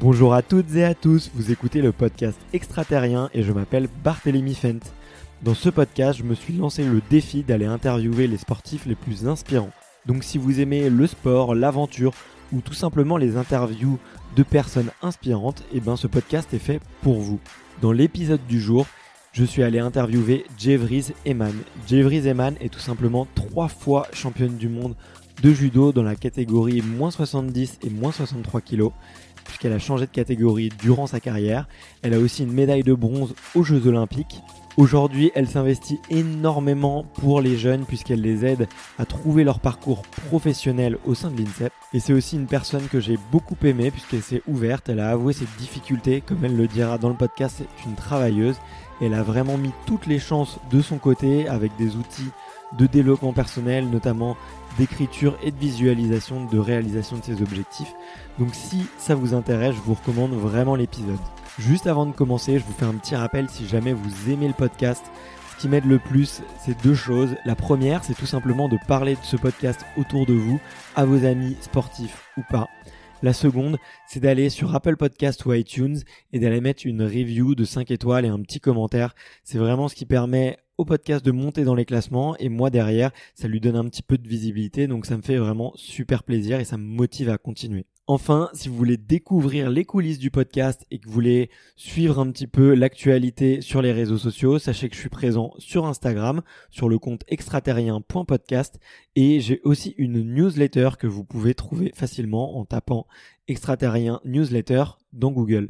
Bonjour à toutes et à tous, vous écoutez le podcast Extraterrien et je m'appelle Barthélémy Fent. Dans ce podcast, je me suis lancé le défi d'aller interviewer les sportifs les plus inspirants. Donc si vous aimez le sport, l'aventure ou tout simplement les interviews de personnes inspirantes, et eh ben ce podcast est fait pour vous. Dans l'épisode du jour, je suis allé interviewer Jevries Eman. Jevries Eman est tout simplement trois fois championne du monde de judo dans la catégorie moins 70 et moins 63 kg puisqu'elle a changé de catégorie durant sa carrière. Elle a aussi une médaille de bronze aux Jeux Olympiques. Aujourd'hui, elle s'investit énormément pour les jeunes puisqu'elle les aide à trouver leur parcours professionnel au sein de l'INSEP. Et c'est aussi une personne que j'ai beaucoup aimée puisqu'elle s'est ouverte, elle a avoué ses difficultés, comme elle le dira dans le podcast, c'est une travailleuse. Elle a vraiment mis toutes les chances de son côté avec des outils de développement personnel, notamment d'écriture et de visualisation de réalisation de ses objectifs. Donc si ça vous intéresse, je vous recommande vraiment l'épisode. Juste avant de commencer, je vous fais un petit rappel si jamais vous aimez le podcast. Ce qui m'aide le plus, c'est deux choses. La première, c'est tout simplement de parler de ce podcast autour de vous, à vos amis sportifs ou pas. La seconde, c'est d'aller sur Apple Podcast ou iTunes et d'aller mettre une review de 5 étoiles et un petit commentaire. C'est vraiment ce qui permet podcast de monter dans les classements et moi derrière, ça lui donne un petit peu de visibilité donc ça me fait vraiment super plaisir et ça me motive à continuer. Enfin, si vous voulez découvrir les coulisses du podcast et que vous voulez suivre un petit peu l'actualité sur les réseaux sociaux, sachez que je suis présent sur Instagram, sur le compte extraterrien.podcast et j'ai aussi une newsletter que vous pouvez trouver facilement en tapant extraterrien newsletter dans Google.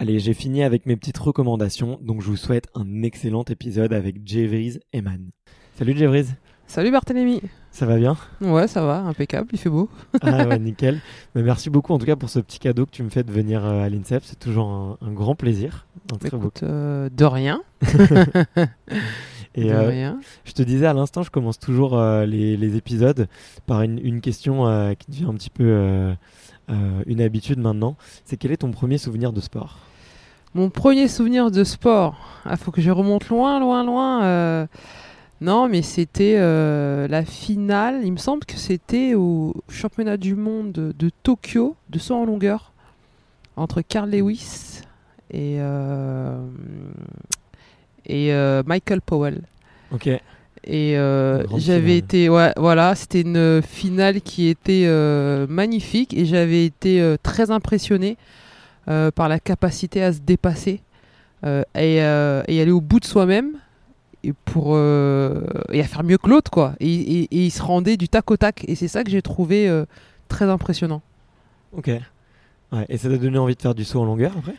Allez, j'ai fini avec mes petites recommandations, donc je vous souhaite un excellent épisode avec Jevries Eman. Salut Jevries Salut Barthélémy Ça va bien? Ouais, ça va, impeccable, il fait beau. ah ouais, nickel. Mais merci beaucoup en tout cas pour ce petit cadeau que tu me fais de venir euh, à l'INSEP, c'est toujours un, grand plaisir. Écoute, euh, de rien. Et de euh, rien. je te disais à l'instant, je commence toujours les, épisodes par une, une question qui devient un petit peu une habitude maintenant. C'est quel est ton premier souvenir de sport? Mon premier souvenir de sport, il ah, faut que je remonte loin, loin, loin. Euh, non, mais c'était euh, la finale. Il me semble que c'était au championnat du monde de, Tokyo de saut en longueur entre Carl Lewis et, euh, et Michael Powell. Ok. Et j'avais été, ouais, voilà, c'était une finale qui était magnifique et j'avais été très impressionné par la capacité à se dépasser euh, euh, et, aller au bout de soi-même et pour et à faire mieux que l'autre quoi. Et, il se rendait du tac au tac et c'est ça que j'ai trouvé très impressionnant. Ok. Ouais. et ça t'a donné envie de faire du saut en longueur après?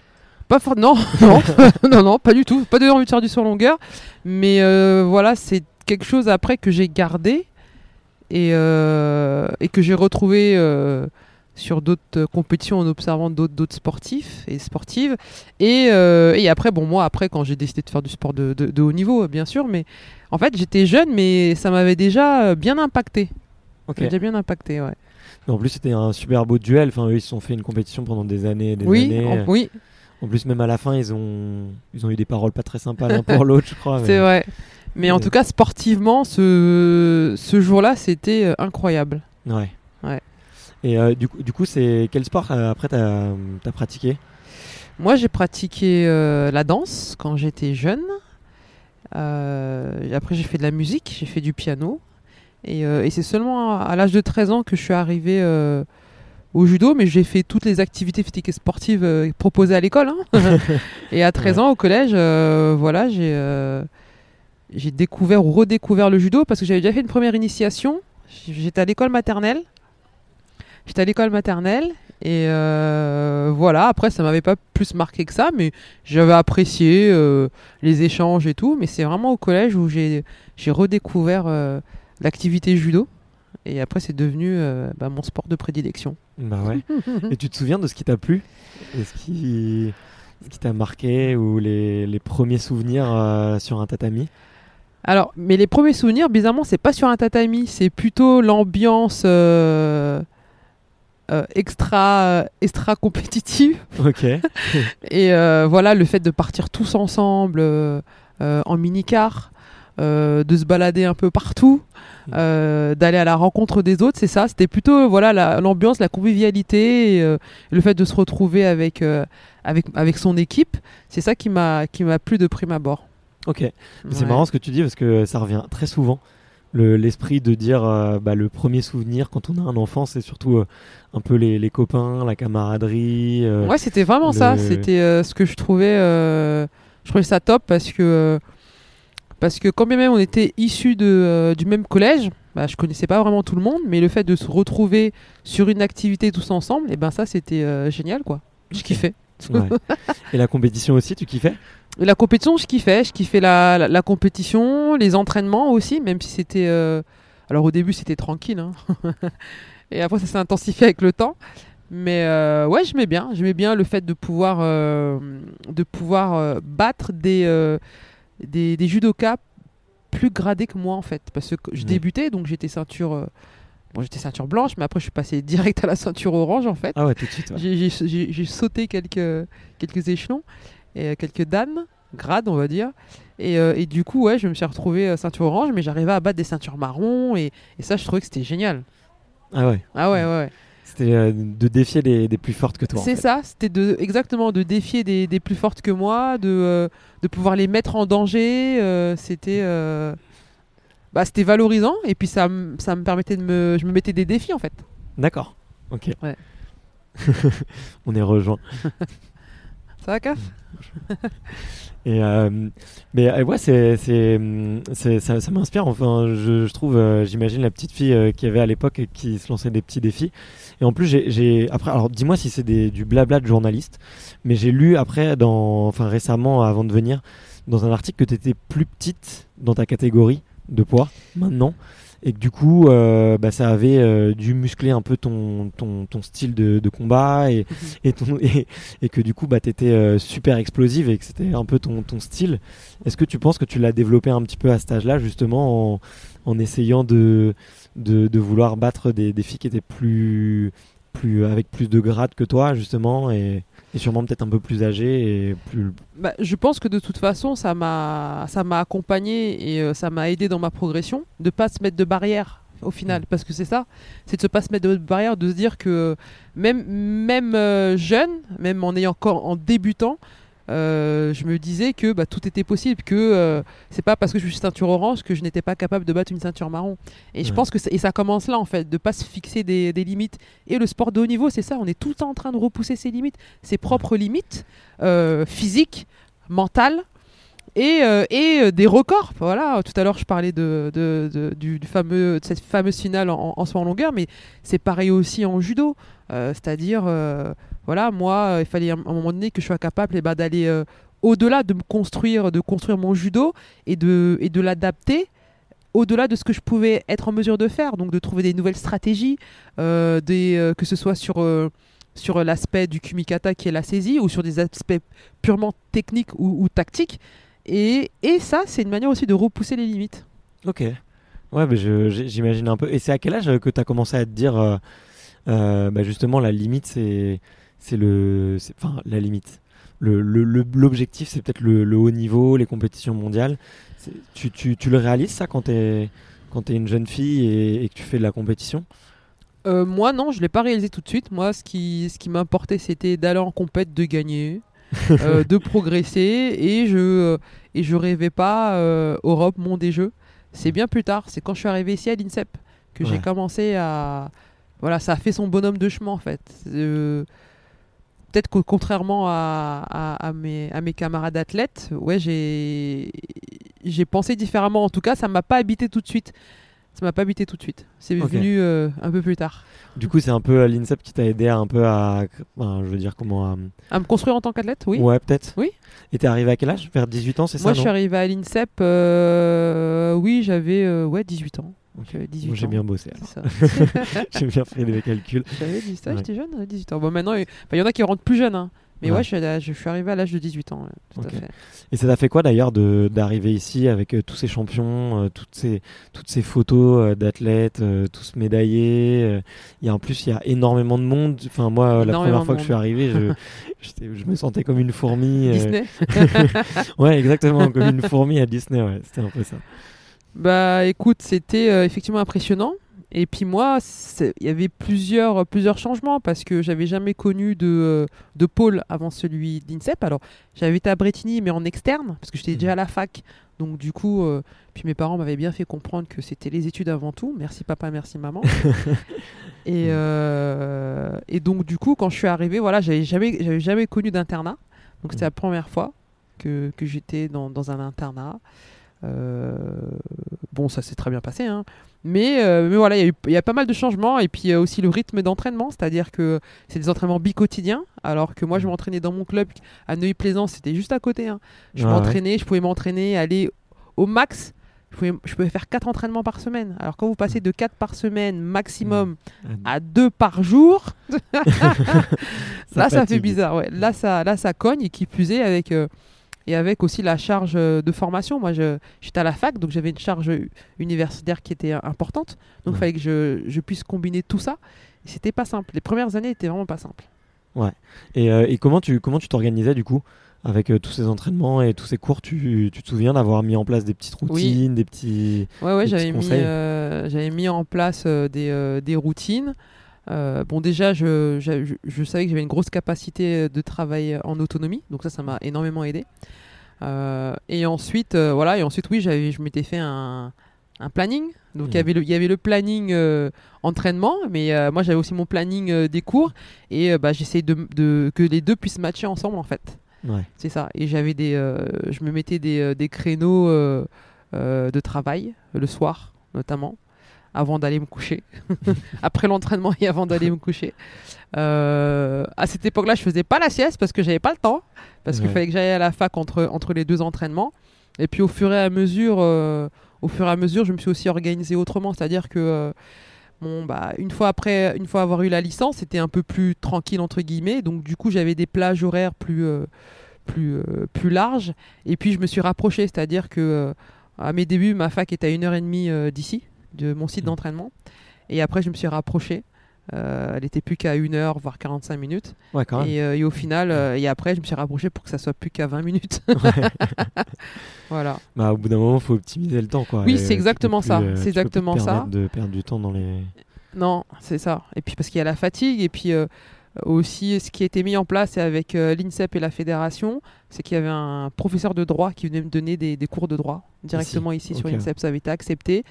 Pas fort non non non pas du tout. Pas donné envie de faire du saut en longueur mais voilà c'est quelque chose après que j'ai gardé et, et que j'ai retrouvé sur d'autres euh, compétitions en observant d'autres sportifs et sportives. Et, euh, et, après, bon, moi, après, quand j'ai décidé de faire du sport de, de, haut niveau, bien sûr, mais en fait, j'étais jeune, mais ça m'avait déjà euh, bien impacté. Déjà bien impacté, ouais. En plus, c'était un super beau duel. Enfin, eux, ils se sont fait une compétition pendant des années des oui, années. En, oui. En plus, même à la fin, ils ont, ils ont eu des paroles pas très sympas l'un pour l'autre, je crois. C'est vrai. Mais en tout cas, sportivement, ce, ce jour-là, c'était incroyable. Ouais. Et euh, du, coup, du coup, c'est quel sport euh, après tu as, pratiqué? Moi, j'ai pratiqué euh, la danse quand j'étais jeune. après, j'ai fait de la musique, j'ai fait du piano. Et, c'est seulement à, l'âge de 13 ans que je suis arrivé au judo, mais j'ai fait toutes les activités physiques et sportives proposées à l'école. Hein. et à 13 ans, au collège, voilà, j'ai découvert ou redécouvert le judo parce que j'avais déjà fait une première initiation. J'étais à l'école maternelle J'étais à l'école maternelle Et euh, voilà, après, ça m'avait pas plus marqué que ça, mais j'avais apprécié euh, les échanges et tout. Mais c'est vraiment au collège où j'ai redécouvert euh, l'activité judo. Et après, c'est devenu bah, mon sport de prédilection. Bah ouais. Et tu te souviens de ce qui t'a plu? Et ce qui, t'a marqué ou les, les premiers souvenirs sur un tatami? Alors, mais les premiers souvenirs, bizarrement, c'est pas sur un tatami, c'est plutôt l'ambiance euh, euh, extra, euh, extra compétitive. Ok. Et euh, voilà, le fait de partir tous ensemble en mini-car, de se balader un peu partout, Mm. d'aller à la rencontre des autres, c'est ça. C'était plutôt voilà la- l'ambiance, la, convivialité, et, le fait de se retrouver avec, avec, avec son équipe. C'est ça qui m'a qui m'a plu de prime abord. Ok. C'est marrant ce que tu dis parce que ça revient très souvent. Le- L'esprit de dire euh, bah, le premier souvenir quand on a un enfant, c'est surtout euh, un peu les, les copains, la camaraderie. euh, Ouais, c'était vraiment ça. C'était ce que je trouvais. je trouvais ça top parce que parce que quand bien même on était issus de du même collège, bah, je connaissais pas vraiment tout le monde, mais le fait de se retrouver sur une activité tous ensemble, et ben ça c'était génial quoi. Je kiffais. ouais. Et la compétition aussi, tu kiffais? La compétition, je kiffais. Je kiffais la, la, la compétition, les entraînements aussi, même si c'était. euh, Alors au début, c'était tranquille. hein. Et après, ça s'est intensifié avec le temps. Mais euh, ouais, j'aimais bien. J'aimais bien le fait de pouvoir, euh, de pouvoir euh, battre des, des, des judokas plus gradés que moi, en fait. Parce que je Ouais. débutais, donc j'étais ceinture. Bon, j'étais ceinture blanche, mais après, je suis passé direct à la ceinture orange, en fait. Ah ouais, tout de suite. ouais. J'ai sauté quelques, quelques échelons, et euh, quelques dames, grades on va dire. Et, euh, et du coup, ouais, je me suis retrouvé euh, ceinture orange, mais j'arrivais à battre des ceintures marron, et, et ça, je trouvais que c'était génial. Ah ouais. Ah ouais, ouais, ouais. C'était euh, de défier les, des plus fortes que toi. en C'est fait. ça, c'était de, exactement de défier des, des plus fortes que moi, de, euh, de pouvoir les mettre en danger. c'était bah, c'était valorisant, et puis ça, ça me permettait de me. Je me mettais des défis en fait. D'accord. Ok. Ouais. On est rejoint. Ça va, Caf Et euh, mais euh, ouais, c'est, c'est, ça, m'inspire. Enfin, je, trouve, euh, j'imagine la petite fille euh, qui avait à l'époque et qui se lançait des petits défis. Et en plus, j'ai, après, alors dis-moi si c'est du blabla de journaliste, mais j'ai lu après, enfin récemment, avant de venir, dans un article que tu étais plus petite dans ta catégorie de poids maintenant. Et que du coup, euh, bah, ça avait euh, dû muscler un peu ton, ton, ton style de, de combat et, et, ton, et, et que du coup bah t'étais euh, super explosive et que c'était un peu ton, ton style. Est-ce que tu penses que tu l'as développé un petit peu à cet âge-là justement en, en essayant de, de, de vouloir battre des, des filles qui étaient plus plus avec plus de grade que toi justement et, et sûrement peut-être un peu plus âgées et plus Bah, je pense que de toute façon, ça m'a, ça m'a accompagné et euh, ça m'a aidé dans ma progression de pas se mettre de barrière au final, parce que c'est ça, c'est de se pas se mettre de barrière, de se dire que même, même euh, jeune, même en ayant encore en débutant, euh, je me disais que bah, tout était possible, que euh, c'est pas parce que je suis ceinture orange que je n'étais pas capable de battre une ceinture marron. Et je pense que ça, et ça commence là en fait, de pas se fixer des, des limites. Et le sport de haut niveau, c'est ça, on est tout le temps en train de repousser ses limites, ses propres limites euh, physiques, mentales. Et, euh, et des records. Voilà, tout à l'heure je parlais de, de- de- du, du fameux, de cette fameuse finale en, en en longueur, mais c'est pareil aussi en judo. C'est-à-dire, voilà, moi, euh, il fallait à un moment donné que je sois capable eh ben, d'aller euh, au-delà de me construire, de construire mon judo et de, et de l'adapter au-delà de ce que je pouvais être en mesure de faire, donc de trouver des nouvelles stratégies, euh, des, que ce soit sur, sur l'aspect du kumikata qui est la saisie ou sur des aspects purement techniques ou, tactiques. Et, et ça, c'est une manière aussi de repousser les limites. ok ouais j'ai- j'imagine un peu et c'est à quel âge que tu as commencé à te dire bah, justement la limite c'est c'est le enfin la limite l'objectif c'est peut-être le, le haut niveau les compétitions mondiales tu, tu, tu le réalises ça quand t'es quand t'es une jeune fille et, et que tu fais de la compétition? Euh, moi, non, je ne l'ai pas réalisé tout de suite. Moi, ce qui, ce qui m'importait, c'était d'aller en compète, de gagner, euh, de progresser. Et je euh, et je rêvais pas euh, Europe, monde des jeux. C'est bien plus tard. C'est quand je suis arrivé ici à l'INSEP que j'ai commencé à. Voilà, ça a fait son bonhomme de chemin, en fait. Peut-être que contrairement à, à, à mes, à mes camarades athlètes, ouais, j'ai j'ai pensé différemment. En tout cas, ça m'a pas habité tout de suite. ça m'a pas buté tout de suite. C'est venu euh, un peu plus tard. Du coup, c'est un peu l'INSEP qui t'a aidé à un peu à. je veux dire, comment. à- À me construire en tant qu'athlète, oui. Ouais, peut-être. Oui. Et t'es arrivé à quel âge? Vers 18 ans, c'est ça Moi, je suis arrivé à l'INSEP, euh, oui, j'avais euh, ouais, 18 ans. Ok. J'avais 18 Bon, J'ai bien bossé. ça. J'ai bien fait les calculs. J'avais 18 ans, Ouais. j'étais jeune, à 18 ans. Bon, maintenant, il y en a qui rentrent plus jeunes. hein. Mais ouais, Ouais. je, suis à- je suis arrivé à l'âge de 18 ans. tout à fait. Et ça t'a fait quoi d'ailleurs d'arriver ici avec euh, tous ces champions, euh, toutes, ces, toutes ces photos euh, d'athlètes, euh, tous médaillés euh, Il y a En plus, il y a énormément de monde. Enfin, moi, euh, la première fois que je suis arrivé, je, je me sentais comme une fourmi. euh, Disney Ouais, exactement, comme une fourmi à Disney. Ouais, c'était un peu ça. Bah écoute, c'était euh, effectivement impressionnant. Et puis moi, il y avait plusieurs, plusieurs changements parce que j'avais jamais connu de, euh, de pôle avant celui d'INSEP. Alors j'avais été à Bretigny mais en externe parce que j'étais déjà à la fac. Donc du coup, euh, puis mes parents m'avaient bien fait comprendre que c'était les études avant tout. Merci papa, merci maman. et, euh, et donc du coup, quand je suis arrivé, voilà, j'avais jamais, j'avais jamais connu d'internat. Donc c'était Mhm. la première fois que, que j'étais dans, dans un internat. Euh, bon, ça s'est très bien passé, hein. mais, euh, mais voilà, il y, y a pas mal de changements et puis euh, aussi le rythme d'entraînement, c'est-à-dire que c'est des entraînements bi-quotidiens, alors que moi je m'entraînais dans mon club à Neuilly-Plaisance, c'était juste à côté. hein. Je Ah ouais. m'entraînais, je pouvais m'entraîner, aller au max. Je pouvais, je pouvais faire 4 entraînements par semaine. Alors quand vous passez de 4 par semaine maximum à 2 par jour, là ça fait bizarre. Ouais. Là, ça, là ça cogne et qui est avec, euh, et avec aussi la charge euh, de formation. Moi je- j'étais à la fac donc j'avais une charge euh, universitaire qui était euh, importante. Donc il Ouais. fallait que je, je puisse combiner tout ça. C'était pas simple. Les premières années étaient vraiment pas simples. Et, euh, et comment tu comment tu t'organisais du coup avec euh, tous ces entraînements et tous ces cours? Tu, tu te souviens d'avoir mis en place des petites routines, des petits. Ouais, ouais, j'avais mis, euh, mis en place des, des routines. Euh, bon, déjà, je, je, je- je savais que j'avais une grosse capacité de travail en autonomie, donc ça, ça m'a énormément aidé. Euh, et ensuite, euh, voilà, et ensuite, oui, j'avais, je m'étais fait un, un planning. Donc, il y Mhm. avait le- il y avait le planning euh, entraînement, mais euh, moi, j'avais aussi mon planning euh, des cours, et euh, bah, j'essayais de, de- que les deux puissent matcher ensemble, en fait. Ouais. C'est ça. Et j'avais des, euh, je me mettais des, euh, des créneaux euh, euh, de travail le soir, notamment, avant d'aller me coucher, après l'entraînement et avant d'aller me coucher. Euh, à cette époque-là, je faisais pas la sieste parce que j'avais pas le temps, parce qu'il fallait que j'aille à la fac entre entre les deux entraînements. Et puis au fur et à mesure, euh, au fur et à mesure, je me suis aussi organisé autrement, c'est-à-dire que euh, Bon, bah, une fois après, une fois avoir eu la licence, c'était un peu plus tranquille entre guillemets. Donc du coup, j'avais des plages horaires plus euh, plus plus larges. Et puis je me suis rapproché, c'est-à-dire que à mes débuts, ma fac était à une heure et demie d'ici, de mon site Mhm. d'entraînement. Et après, je me suis rapproché. Euh, elle était plus qu'à une heure, voire 45 minutes. Ouais, quand même. Et, euh, et au final, euh, et après, je me suis rapproché pour que ça soit plus qu'à 20 minutes. voilà. Bah, au bout d'un moment, il faut optimiser le temps. Quoi. Oui, c'est exactement ça, c'est exactement ça. De perdre du temps dans les. Non, c'est ça. Et puis parce qu'il y a la fatigue, et puis aussi ce qui a été mis en place avec l'INSEP et la fédération, c'est qu'il y avait un professeur de droit qui venait me donner des, des cours de droit directement ici, sur l'INSEP. Ça avait été accepté.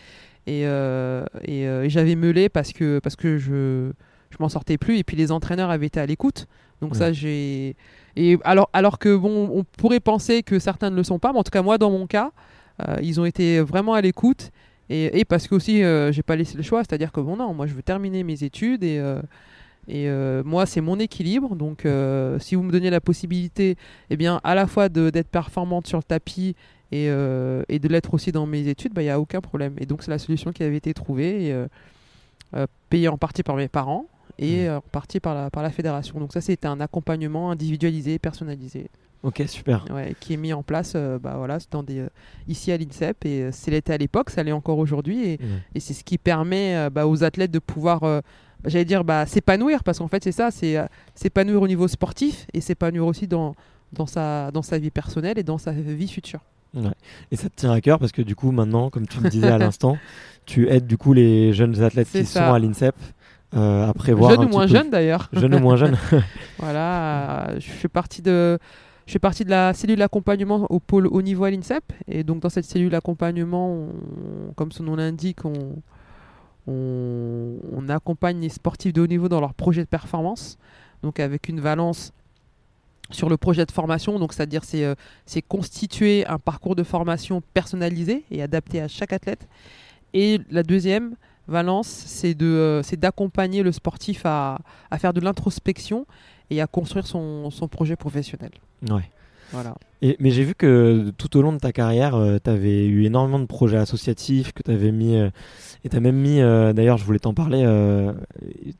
Et, euh, et, euh, et j'avais meulé parce que, parce que je, je m'en sortais plus. Et puis les entraîneurs avaient été à l'écoute. Donc Ouais. ça, j'ai. Et alors, alors que bon, on pourrait penser que certains ne le sont pas, mais en tout cas, moi, dans mon cas, euh, ils ont été vraiment à l'écoute. Et, et parce que aussi, euh, j'ai pas laissé le choix, c'est-à-dire que bon, non, moi, je veux terminer mes études et. euh, et moi, c'est mon équilibre. Donc, si vous me donnez la possibilité, eh bien, à la fois d'être performante sur le tapis et, euh, et de l'être aussi dans mes études, bah, il n'y a aucun problème. Et donc, c'est la solution qui avait été trouvée, et, euh, euh, payée en partie par mes parents et euh, en partie par la, par la fédération. Donc, ça, c'était un accompagnement individualisé, personnalisé, Ok, super. ouais, qui est mis en place euh, bah, voilà, dans des, euh, ici à l'INSEP. Et euh, c'est l'était à l'époque, ça l'est encore aujourd'hui. Et, Ouais. et c'est ce qui permet bah, aux athlètes de pouvoir, bah, j'allais dire, bah, s'épanouir, parce qu'en fait, c'est ça, c'est s'épanouir au niveau sportif et s'épanouir aussi dans, dans, sa, dans sa vie personnelle et dans sa vie future. Et ça te tient à cœur parce que du coup, maintenant, comme tu me disais à l'instant, tu aides du coup les jeunes athlètes qui ça. sont à l'INSEP euh, à prévoir. Jeune un ou moins petit peu- jeune d'ailleurs. Jeune ou moins jeune. Voilà, je fais partie de. Je fais partie de la cellule d'accompagnement au pôle haut niveau à l'INSEP. Et donc, dans cette cellule d'accompagnement, on- comme son nom l'indique, on, on, on accompagne les sportifs de haut niveau dans leur projet de performance. Donc, avec une valence sur le projet de formation. Donc, c'est-à-dire, c'est euh, c'est constituer un parcours de formation personnalisé et adapté à chaque athlète. Et la deuxième valence, c'est euh, d'accompagner le sportif à, à faire de l'introspection et à construire son, son projet professionnel. Ouais. Voilà. Et, mais j'ai vu que tout au long de ta carrière, tu avais eu énormément de projets associatifs, que tu avais mis. euh, et tu as même mis, euh, d'ailleurs, je voulais t'en parler,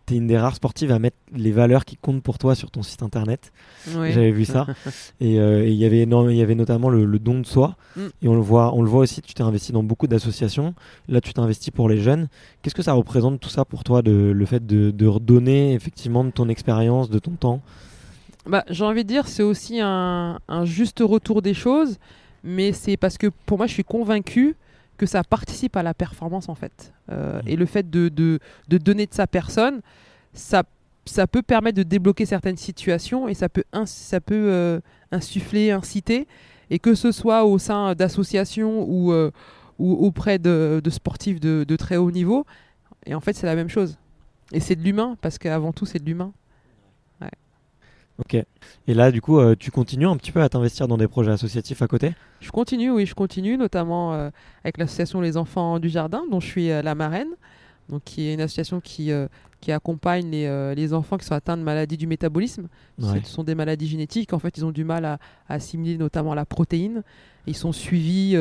tu es une des rares sportives à mettre les valeurs qui comptent pour toi sur ton site internet. Oui. J'avais vu ça. et euh, il y avait énorme- il y avait notamment le, le don de soi. Mm. Et on le, voit, on le voit aussi, tu t'es investi dans beaucoup d'associations. Là, tu t'es investi pour les jeunes. Qu'est-ce que ça représente tout ça pour toi, de, le fait de, de redonner effectivement de ton expérience, de ton temps? Bah, j'ai envie de dire, c'est aussi un, un juste retour des choses, mais c'est parce que pour moi, je suis convaincu que ça participe à la performance en fait. Euh, Mhm. Et le fait de, de, de donner de sa personne, ça, ça peut permettre de débloquer certaines situations et ça peut, ins- ça peut euh, insuffler, inciter, et que ce soit au sein d'associations ou, euh, ou auprès de, de sportifs de, de très haut niveau. Et en fait, c'est la même chose. Et c'est de l'humain, parce qu'avant tout, c'est de l'humain. Ok. Et là, du coup, euh, tu continues un petit peu à t'investir dans des projets associatifs à côté? Je continue, oui, je continue, notamment euh, avec l'association Les Enfants du Jardin, dont je suis euh, la marraine, donc qui est une association qui, qui accompagne les, les enfants qui sont atteints de maladies du métabolisme. Ouais. Ce sont des maladies génétiques. En fait, ils ont du mal à, à assimiler notamment la protéine. Ils sont suivis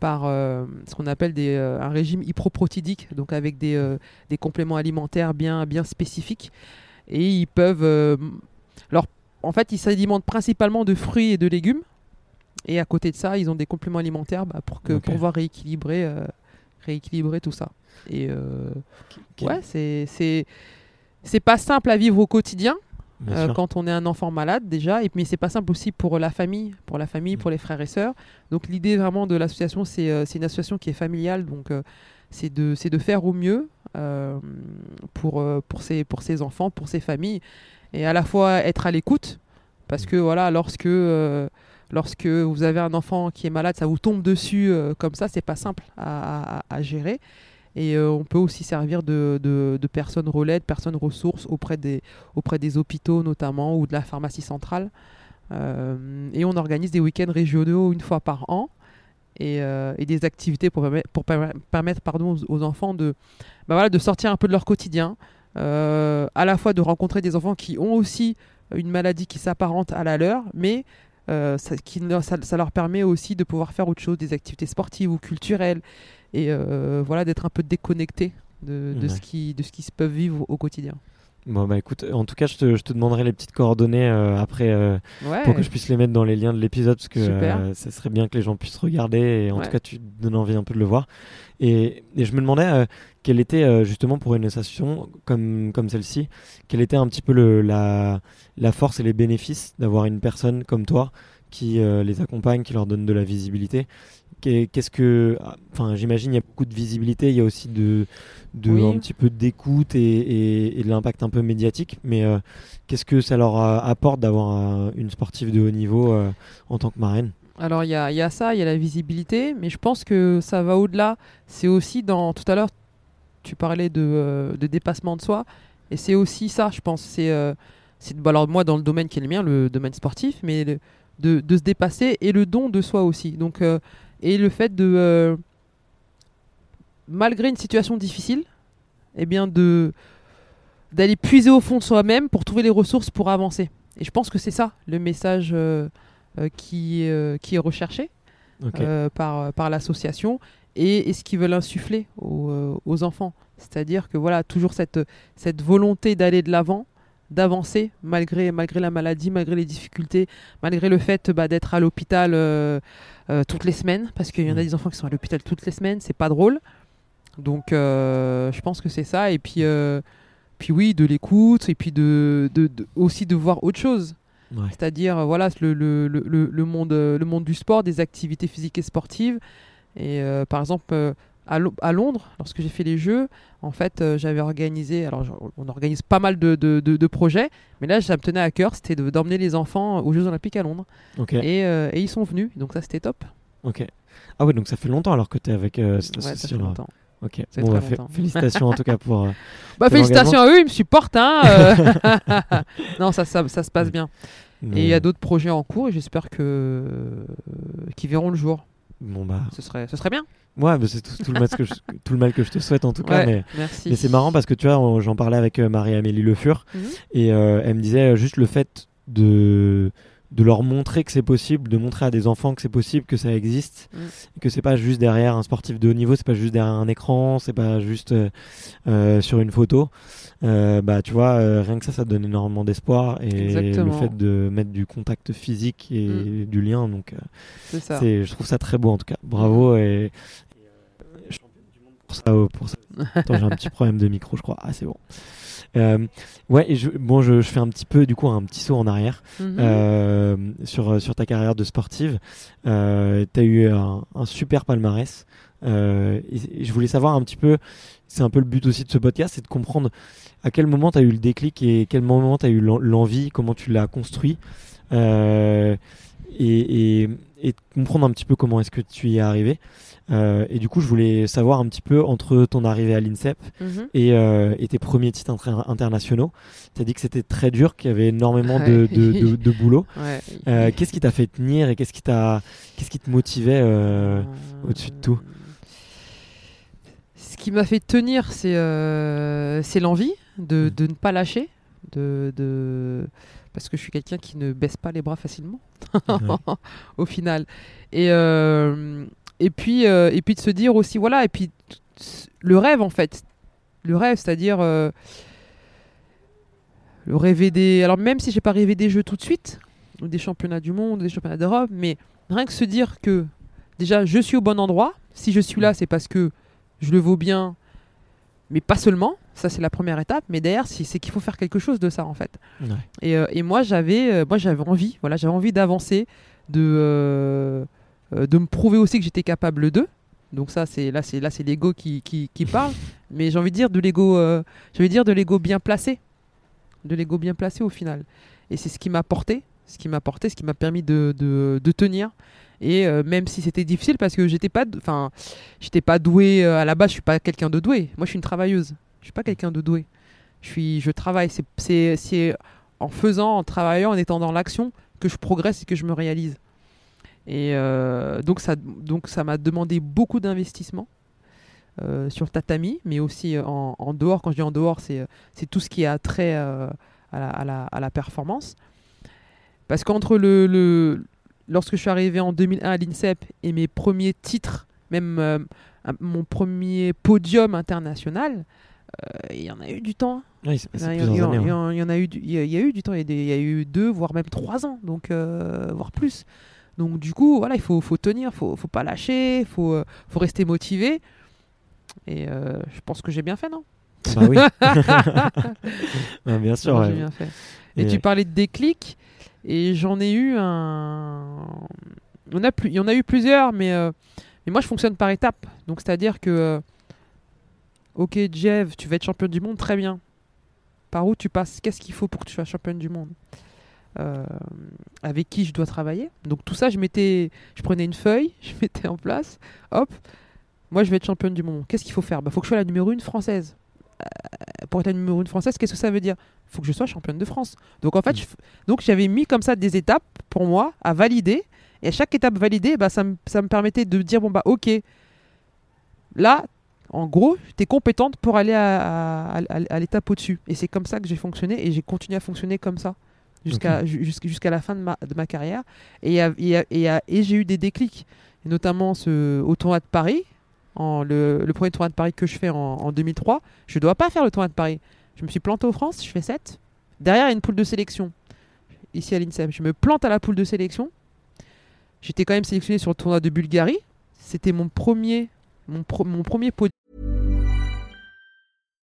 par euh, ce qu'on appelle des, euh, un régime hyproprotidique, donc avec des, euh, des compléments alimentaires bien, bien spécifiques. Et ils peuvent. Alors, en fait, ils s'alimentent principalement de fruits et de légumes. Et à côté de ça, ils ont des compléments alimentaires bah, pour, que, pour pouvoir rééquilibrer, euh, rééquilibrer tout ça. Et euh, ouais, c'est c'est c'est pas simple à vivre au quotidien euh, quand on est un enfant malade déjà, et mais c'est pas simple aussi pour la famille, pour la famille, Mm. pour les frères et sœurs. Donc l'idée vraiment de l'association, c'est euh, c'est une association qui est familiale, donc c'est de c'est de faire au mieux pour pour ses pour ses enfants, pour ses familles, et à la fois être à l'écoute, parce Mm. que voilà, lorsque euh, lorsque vous avez un enfant qui est malade, ça vous tombe dessus euh, comme ça, c'est pas simple à, à- à gérer. Et euh, on peut aussi servir de, de, de personnes relais, de personnes ressources auprès des, auprès des hôpitaux notamment ou de la pharmacie centrale. Et on organise des week-ends régionaux une fois par an et, euh, et des activités pour, permet- pour permet- permettre pardon, aux, aux enfants de, bah voilà, de sortir un peu de leur quotidien, euh, à la fois de rencontrer des enfants qui ont aussi une maladie qui s'apparente à la leur, mais euh, ça, qui leur- ça- ça leur permet aussi de pouvoir faire autre chose, des activités sportives ou culturelles, et euh, voilà, d'être un peu déconnecté de, de Ouais. ce qui, de ce qui se peut vivre au quotidien. Bon, bah écoute, en tout cas, je te, je te demanderai les petites coordonnées euh, après euh, Ouais. pour que je puisse les mettre dans les liens de l'épisode parce que euh, ça serait bien que les gens puissent regarder et en Ouais. tout cas, tu te donnes envie un peu de le voir. Et, et je me demandais quelle était euh, justement pour une association comme, comme celle-ci, quelle était un petit peu le, la, la force et les bénéfices d'avoir une personne comme toi qui euh, les accompagne, qui leur donne de la visibilité. Qu'est- Qu'est-ce que, ah, enfin, j'imagine il y a beaucoup de visibilité, il y a aussi de, de Oui. un petit peu d'écoute et, et- et de l'impact un peu médiatique. Mais euh, qu'est-ce que ça leur apporte d'avoir une sportive de haut niveau en tant que marraine? Alors il y y a ça, il y a la visibilité, mais je pense que ça va au-delà. C'est aussi dans tout à l'heure, tu parlais de, euh, de dépassement de soi, et c'est aussi ça, je pense. C'est euh, bah, alors moi dans le domaine qui est le mien, le domaine sportif, mais le- de, de se dépasser et le don de soi aussi. Donc euh, et le fait de euh, malgré une situation difficile, eh bien de d'aller puiser au fond de soi-même pour trouver les ressources pour avancer. Et je pense que c'est ça le message qui, qui est recherché par, par l'association et, et ce qu'ils veulent insuffler aux, euh, aux enfants. C'est-à-dire que voilà, toujours cette, cette volonté d'aller de l'avant, d'avancer malgré, malgré la maladie, malgré les difficultés, malgré le fait bah, d'être à l'hôpital euh, euh, toutes les semaines, parce qu'il y en a Mm. des enfants qui sont à l'hôpital toutes les semaines, c'est pas drôle. Donc euh, je pense que c'est ça. Et puis, puis oui, de l'écoute, et puis de, de- de- aussi de voir autre chose. Ouais. C'est-à-dire, voilà, le, le, le, monde, le monde du sport, des activités physiques et sportives. Et euh, par exemple, euh, à, Lo- à Londres, lorsque j'ai fait les Jeux, en fait, euh, j'avais organisé, alors on organise pas mal de, de, de- de projets, mais là, ça me tenait à cœur, c'était de- d'emmener les enfants aux Jeux Olympiques à Londres. Ok. Et, et ils sont venus, donc ça, c'était top. Ok. Ah ouais, donc ça fait longtemps alors que tu es avec cette Ouais, ça fait longtemps. Ok. Bon, bah, félicitations en tout cas pour. euh, Bah, félicitations à eux, ils me supportent. Hein, euh. non, ça, ça, ça se passe bien. Et il y a d'autres projets en cours et j'espère que qu'ils verront le jour. Bon bah. Ce serait, ce serait bien. Ouais, bah, c'est tout, tout le mal que je, tout le mal que je te souhaite en tout cas. Ouais, Mais, merci. mais c'est marrant parce que tu vois, j'en parlais avec euh, Marie-Amélie Le Fur Mhm. et euh, elle me disait euh, juste le fait de de leur montrer que c'est possible, de montrer à des enfants que c'est possible, que ça existe, Mm. que c'est pas juste derrière un sportif de haut niveau, c'est pas juste derrière un écran, c'est pas juste euh, euh, sur une photo. Euh, bah tu vois, euh, rien que ça, ça donne énormément d'espoir et Exactement. le fait de mettre du contact physique et Mm. du lien, donc euh, C'est ça. je trouve ça très beau en tout cas. Bravo et, et, euh, championne du monde pour ça. Pour ça. Attends, j'ai un petit problème de micro, je crois. Ah, c'est bon. Euh, ouais, et je, bon, je, je fais un petit peu du coup un petit saut en arrière Mhm. euh, sur sur ta carrière de sportive. Euh, T'as eu un, un super palmarès. Euh, et, et je voulais savoir un petit peu. C'est un peu le but aussi de ce podcast, c'est de comprendre à quel moment tu as eu le déclic et quel moment tu as eu l'en- l'envie, comment tu l'as construit. Euh, et, et, et comprendre un petit peu comment est-ce que tu y es arrivé. Euh, et du coup, je voulais savoir un petit peu entre ton arrivée à l'INSEP Mhm. et, euh, et tes premiers titres inter- internationaux. Tu as dit que c'était très dur, qu'il y avait énormément de, Ouais. de, de- de boulot. Ouais. Euh, qu'est-ce qui t'a fait tenir et qu'est-ce qui, qu'est-ce qui te motivait au-dessus de tout Ce qui m'a fait tenir, c'est c'est l'envie de, Mm. de ne pas lâcher, de, de... parce que je suis quelqu'un qui ne baisse pas les bras facilement, Ouais. au final. Et, euh, et, puis, euh, et puis de se dire aussi, voilà, et puis le rêve en fait, le rêve, c'est-à-dire euh, le rêver des. Alors même si j'ai pas rêvé des jeux tout de suite, ou des championnats du monde, des championnats d'Europe, mais rien que se dire que déjà je suis au bon endroit. Si je suis là, c'est parce que je le vaux bien, mais pas seulement. Ça, c'est la première étape. Mais derrière, c'est qu'il faut faire quelque chose de ça, en fait. Ouais. Et, euh, et moi, j'avais, moi, j'avais envie. Voilà, j'avais envie d'avancer, de, de me prouver aussi que j'étais capable d'eux. Donc ça, c'est là, c'est là, c'est l'ego qui, qui, qui parle. Mais j'ai envie de dire de l'ego, euh, j'ai envie de dire de l'ego bien placé, de l'ego bien placé au final. Et c'est ce qui m'a porté, ce qui m'a porté, ce qui m'a permis de, de, de tenir. Et euh, même si c'était difficile parce que j'étais pas, enfin, j'étais pas doué à la base. Je suis pas quelqu'un de doué. Moi, je suis une travailleuse. Je suis pas quelqu'un de doué. Je suis, je travaille. C'est, c'est en faisant, en travaillant, en étant dans l'action que je progresse et que je me réalise. Et euh, donc ça, donc ça m'a demandé beaucoup d'investissement euh, sur le tatami, mais aussi euh, en, en dehors. Quand je dis en dehors, c'est, tout ce qui a trait euh, à, la, à, la, à la performance. Parce qu'entre le, le, lorsque je suis arrivé en 2001 à l'INSEP et mes premiers titres, même un- mon premier podium international, il y en a eu du temps. Il y, en a- eu, du- il y a, eu du temps. Il y a eu deux, voire même trois ans, donc voire plus. Donc du coup, voilà, il faut, faut tenir, faut, faut pas lâcher, faut, euh, faut rester motivé. Et euh, je pense que j'ai bien fait, non? Bah oui. Ouais, bien sûr. Non, ouais. J'ai bien fait. Et, Et, tu parlais de déclic, et j'en ai eu un. On a plus, il y en a eu plusieurs, mais, euh, mais moi je fonctionne par étapes. Donc c'est-à-dire que, euh, ok, Jeff, tu vas être championne du monde, très bien. Par où tu passes? Qu'est-ce qu'il faut pour que tu sois championne du monde? Euh, Avec qui je dois travailler Donc tout ça, je mettais, je prenais une feuille, je mettais en place, hop. Moi, je vais être championne du monde. Qu'est-ce qu'il faut faire? Il faut que je sois la numéro une française. Euh, pour être la numéro une française, qu'est-ce que ça veut dire? Il faut que je sois championne de France. Donc en fait, Mm. donc j'avais mis comme ça des étapes pour moi à valider. Et à chaque étape validée, bah, ça, me, ça me permettait de dire bon bah ok, là, en gros, tu es compétente pour aller à, à- à- à l'étape au-dessus. Et c'est comme ça que j'ai fonctionné et j'ai continué à fonctionner comme ça jusqu'à ju- jusqu'- la fin de ma, de ma carrière. Et, et, a- et j'ai eu des déclics, et notamment ce, au tournoi de Paris. En le, le premier tournoi de Paris que je fais en, en 2003, je ne dois pas faire le tournoi de Paris. Je me suis planté aux France, je fais 7. Derrière, il y a une poule de sélection. Ici à l'INSEP, je me plante à la poule de sélection. J'étais quand même sélectionné sur le tournoi de Bulgarie. C'était mon premier, mon, pro- mon premier podium.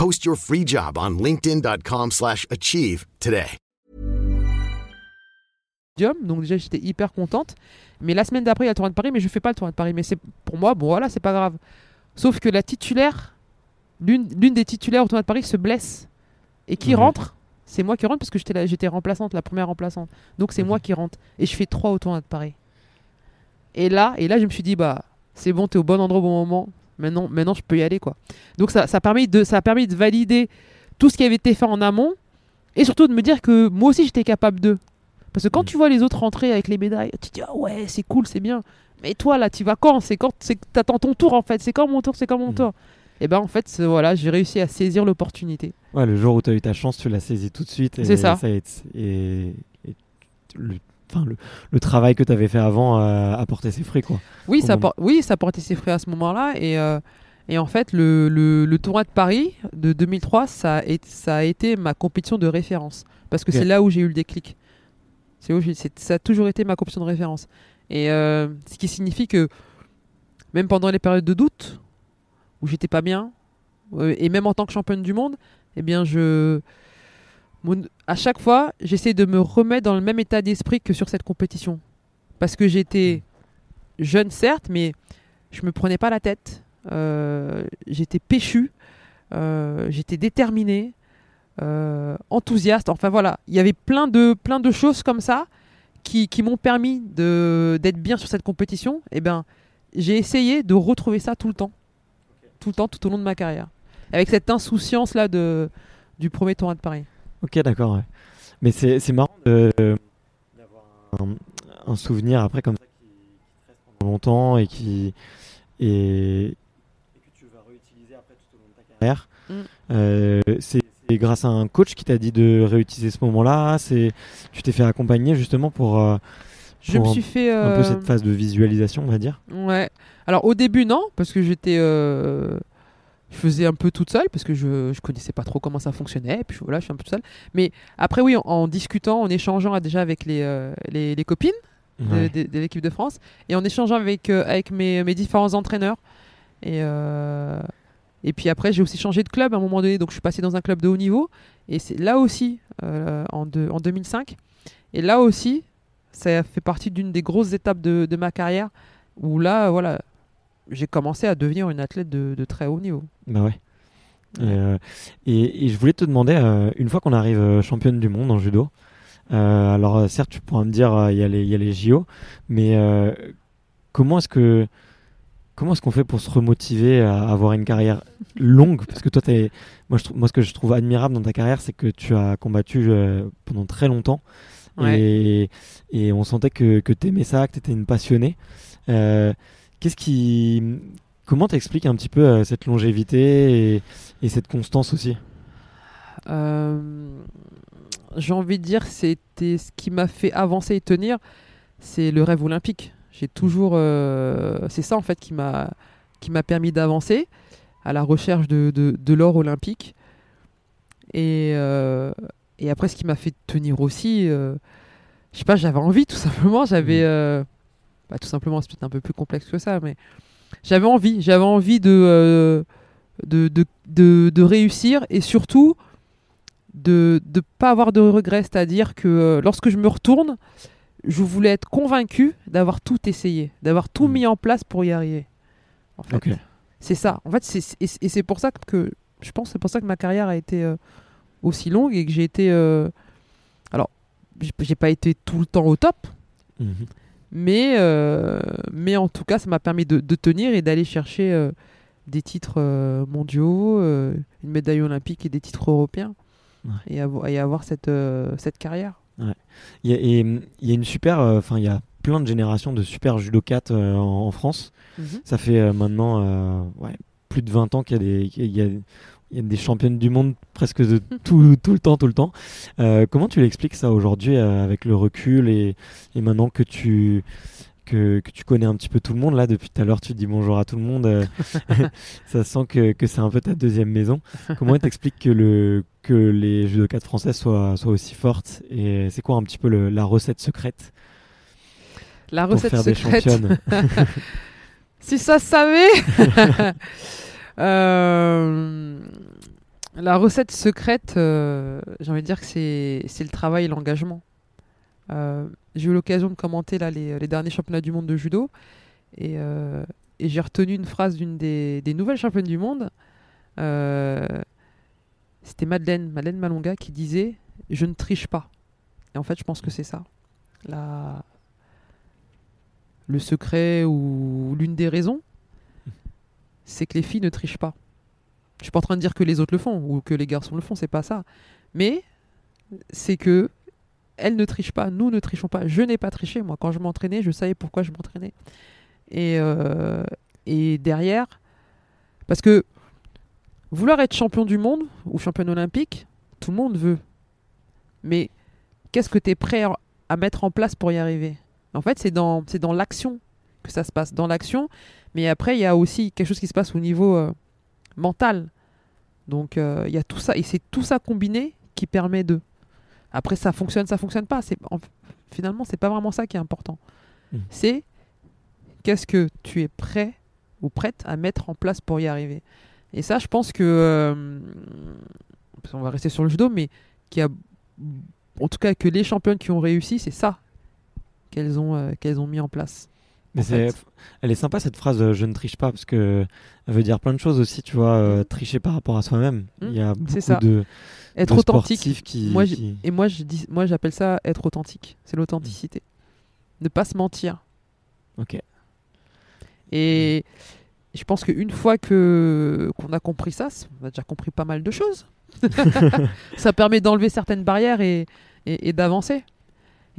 Post your free job on linkedin.com/achieve slash achieve today. Donc déjà, j'étais hyper contente. Mais la semaine d'après, il y a le tournoi de Paris, mais je fais pas le tournoi de Paris. Mais c'est pour moi, bon voilà, c'est pas grave. Sauf que la titulaire l'une des titulaires au tournoi de Paris se blesse et qui rentre, c'est moi qui rentre parce que j'étais remplaçante, la première remplaçante. Donc c'est Mhm. moi qui rentre et je fais trois au tournoi de Paris. Et là, et là je me suis dit bah c'est bon, t'es au bon endroit au bon moment. Maintenant, maintenant je peux y aller quoi. Donc ça, ça a permis de ça a permis de valider tout ce qui avait été fait en amont et surtout de me dire que moi aussi j'étais capable de. Parce que quand Mhm. tu vois les autres rentrer avec les médailles, tu te dis ah ouais c'est cool c'est bien. Mais toi là tu vas quand? C'est quand? T'attends ton tour en fait. C'est quand mon tour? C'est quand mon Mhm. tour? Et ben en fait voilà j'ai réussi à saisir l'opportunité. Ouais, le jour où tu as eu ta chance, tu l'as saisi tout de suite. C'est ça. et, et le, enfin, le, le travail que tu avais fait avant a, a porté ses fruits. Quoi. Oui, ça, moment. oui, ça portait ses fruits à ce moment-là. Et, euh, et en fait, le, le, le tournoi de Paris de 2003, ça a, été, ça a été ma compétition de référence. Parce que c'est là où j'ai eu le déclic. C'est où ça a toujours été ma compétition de référence. Et euh, ce qui signifie que même pendant les périodes de doute, où j'étais pas bien, euh, et même en tant que championne du monde, eh bien, je. Mon- à chaque fois, j'essaie de me remettre dans le même état d'esprit que sur cette compétition. Parce que j'étais jeune, certes, mais je me prenais pas la tête. Euh, j'étais péchu, euh, j'étais déterminé, euh, enthousiaste. Enfin voilà, il y avait plein de, plein de choses comme ça qui, qui m'ont permis d'être bien sur cette compétition. Et ben, j'ai essayé de retrouver ça tout le temps, tout le temps, tout au long de ma carrière, avec cette insouciance là de du premier tournoi de Paris. Ok, d'accord. ouais. Mais c'est marrant d'avoir un, un souvenir après comme ça qui, qui te reste pendant longtemps et qui et, et que tu vas réutiliser après tout au long de ta carrière. Mm. Euh, c'est grâce à un coach qui t'a dit de réutiliser ce moment-là. C'est tu t'es fait accompagner justement pour euh, Je me suis fait un peu euh, cette phase de visualisation, on va dire. Ouais. Alors au début non, parce que j'étais, euh, je faisais un peu toute seule parce que je je connaissais pas trop comment ça fonctionnait. Et puis voilà, je suis un peu toute seule. Mais après oui, en, en discutant, en échangeant déjà avec les euh, les, les copines de, Ouais. de- de l'équipe de France et en échangeant avec euh, avec mes, mes différents entraîneurs et euh, et puis après j'ai aussi changé de club à un moment donné, donc je suis passé dans un club de haut niveau et c'est là aussi en, deux- en 2005 et là aussi ça fait partie d'une des grosses étapes de, de ma carrière où là, voilà, j'ai commencé à devenir une athlète de, de très haut niveau. Bah ouais. Et, euh, et, et je voulais te demander, euh, une fois qu'on arrive euh, championne du monde en judo, alors certes tu pourras me dire il y, a les- il y a les JO, mais comment est-ce que comment est-ce qu'on fait pour se remotiver à avoir une carrière longue? Parce que toi, t'es- moi, je, moi ce que je trouve admirable dans ta carrière, c'est que tu as combattu euh, pendant très longtemps Ouais. et, et on sentait que, que tu aimais ça, que tu étais une passionnée. Euh, Qu'est-ce qui Comment t'expliques un petit peu euh, cette longévité et, et cette constance aussi? Euh, j'ai envie de dire, c'était ce qui m'a fait avancer et tenir, c'est le rêve olympique. J'ai toujours, euh, c'est ça en fait qui m'a qui m'a permis d'avancer à la recherche de, de, de l'or olympique. Et, euh, et après, ce qui m'a fait tenir aussi, euh, je sais pas, j'avais envie tout simplement. J'avais, euh, bah, tout simplement, c'est peut-être un peu plus complexe que ça, mais j'avais envie, j'avais envie de, euh, de, de, de, de réussir et surtout de ne pas avoir de regrets, c'est-à-dire que euh, lorsque je me retourne, je voulais être convaincu d'avoir tout essayé, d'avoir tout Mhm. mis en place pour y arriver. En fait, c'est ça. En fait, c'est et c'est- et c'est pour ça que je pense, c'est pour ça que ma carrière a été euh, aussi longue et que j'ai été. alors, j'ai- j'ai pas été tout le temps au top, Mhm. Mais euh, mais en tout cas, ça m'a permis de, de tenir et d'aller chercher euh, des titres euh, mondiaux, une médaille olympique et des titres européens, Ouais. et, avoir, et avoir cette cette carrière. Il y a, et, il y a une super, enfin il y a plein de générations de super judokates euh, en, en France. Ça fait euh, maintenant euh, ouais, plus de 20 ans qu'il y a des, y a, il y a des championnes du monde presque de tout, tout le temps, tout le temps. Euh, comment tu l'expliques ça aujourd'hui euh, avec le recul et, et maintenant que tu, que, que tu connais un petit peu tout le monde là depuis tout à l'heure tu dis bonjour à tout le monde euh, ça sent que, que c'est un peu ta deuxième maison comment t'expliques que le que les judokates françaises soient, soient aussi fortes et c'est quoi un petit peu le- la recette secrète La pour recette faire des secrète. championnes? Si ça se savait La recette secrète, euh, j'ai envie de dire que c'est le travail et l'engagement. Euh, j'ai eu l'occasion de commenter là, les, derniers championnats du monde de judo et, euh, j'ai retenu une phrase d'une des, nouvelles championnes du monde Euh, C'était Madeleine, Madeleine Malonga qui disait Je ne triche pas. Et en fait, je pense que c'est ça. Le secret ou l'une des raisons, c'est que les filles ne trichent pas. Je suis pas en train de dire que les autres le font ou que les garçons le font, c'est pas ça. Mais c'est que elles ne trichent pas, nous ne trichons pas. Je n'ai pas triché, moi. Quand je m'entraînais, je savais pourquoi je m'entraînais. Et, euh, et derrière, parce que vouloir être champion du monde ou champion olympique, tout le monde veut. Mais qu'est-ce que tu es prêt à mettre en place pour y arriver? En fait, c'est dans, c'est dans l'action que ça se passe. Dans l'action, mais après, il y a aussi quelque chose qui se passe au niveau euh, mental. Donc, euh, il y a tout ça. Et c'est tout ça combiné qui permet de. Après, ça fonctionne, ça fonctionne pas. C'est, en- finalement, c'est pas vraiment ça qui est important. Mm. C'est qu'est-ce que tu es prêt ou prête à mettre en place pour y arriver. Et ça, je pense que. euh, on va rester sur le judo, mais qu'il y a. En tout cas, que les championnes qui ont réussi, c'est ça qu'elles ont, euh, qu'elles ont mis en place. Mais c'est, elle est sympa cette phrase euh, je ne triche pas parce que elle veut dire plein de choses aussi, tu vois, euh, tricher par rapport à soi-même. Mm, Il y a beaucoup ça. de, Être de authentique. qui, Moi, j'ai- qui- Et moi, je dis, moi, j'appelle ça être authentique. C'est l'authenticité. Ne pas se mentir. Ok. Et je pense qu'une fois que qu'on a compris ça, on a déjà compris pas mal de choses. ça permet d'enlever certaines barrières et, et, et d'avancer.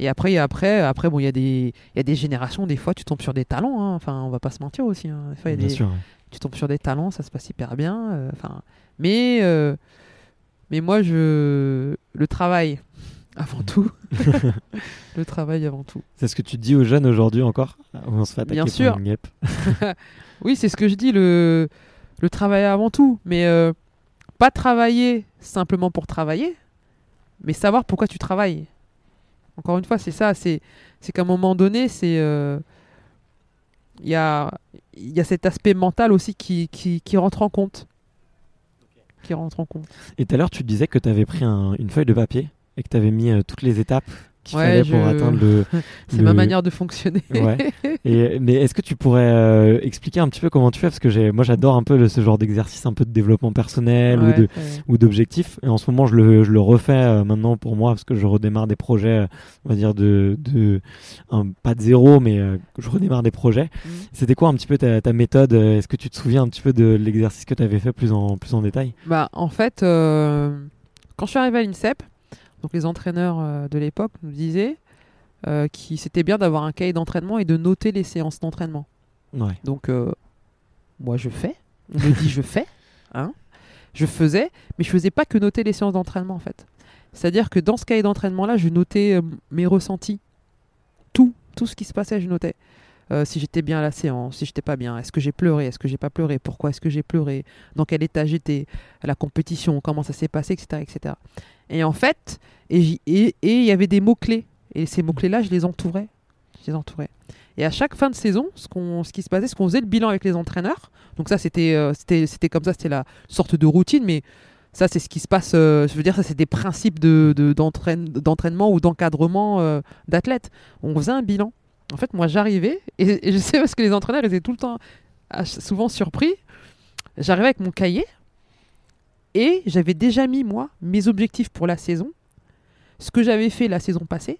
Et après, il y a- après, après bon, il y a des, y a des générations. Des fois, tu tombes sur des talents. hein. Enfin, on va pas se mentir aussi. hein. Des fois, il y a Bien des- sûr. tu tombes sur des talents, ça se passe hyper bien. euh, mais euh, mais moi, je le travail avant tout. le travail avant tout. C'est ce que tu dis aux jeunes aujourd'hui encore on se fait attaquer Bien par sûr. une guêpe Oui, c'est ce que je dis, le, le travail avant tout. Mais euh, pas travailler simplement pour travailler, mais savoir pourquoi tu travailles. Encore une fois, c'est ça. C'est qu'à un moment donné, c'est. euh, Il y, a, cet aspect mental aussi qui, qui, rentre en compte. Qui rentre en compte. Et tout à l'heure, tu disais que tu avais pris un- une feuille de papier et que tu avais mis euh, toutes les étapes qu'il Ouais, fallait pour atteindre le. C'est le- ma manière de fonctionner. Ouais. Et, mais est-ce que tu pourrais euh, expliquer un petit peu comment tu fais? Parce que moi, j'adore un peu le- ce genre d'exercice, un peu de développement personnel ou de d'objectifs. Et en ce moment, je le, je le refais euh, maintenant pour moi parce que je redémarre des projets, euh, on va dire de, de un- pas de zéro, mais je redémarre des projets. Mm. C'était quoi un petit peu ta, ta méthode? Est-ce que tu te souviens un petit peu de l'exercice que tu avais fait plus en, plus en détail? Bah, en fait, quand je suis arrivé à l'INSEP, donc les entraîneurs euh, de l'époque nous disaient euh, que c'était bien d'avoir un cahier d'entraînement et de noter les séances d'entraînement. Ouais. Donc, euh, moi, je fais. On me dit, je fais. Hein je faisais, mais je faisais pas que noter les séances d'entraînement, en fait. C'est-à-dire que dans ce cahier d'entraînement-là, je notais euh, mes ressentis. Tout, tout ce qui se passait, je notais. Euh, si j'étais bien à la séance, si j'étais pas bien, est-ce que j'ai pleuré, est-ce que j'ai pas pleuré, pourquoi est-ce que j'ai pleuré, dans quel état j'étais, la compétition, comment ça s'est passé, etc., etc. Et en fait, et il y avait des mots clés, et ces mots clés là, je les entourais, je les entourais. Et à chaque fin de saison, ce, qu'on, ce qui se passait, c'est qu'on faisait le bilan avec les entraîneurs. Donc ça, c'était, euh, c'était, comme ça, c'était la sorte de routine, mais ça, c'est ce qui se passe. euh, je veux dire, ça, c'est des principes de, de- d'entraîne- d'entraînement ou d'encadrement euh, d'athlètes. On faisait un bilan. En fait, moi, j'arrivais, et, je sais parce que les entraîneurs étaient tout le temps, souvent surpris. J'arrivais avec mon cahier, et j'avais déjà mis, moi, mes objectifs pour la saison, ce que j'avais fait la saison passée,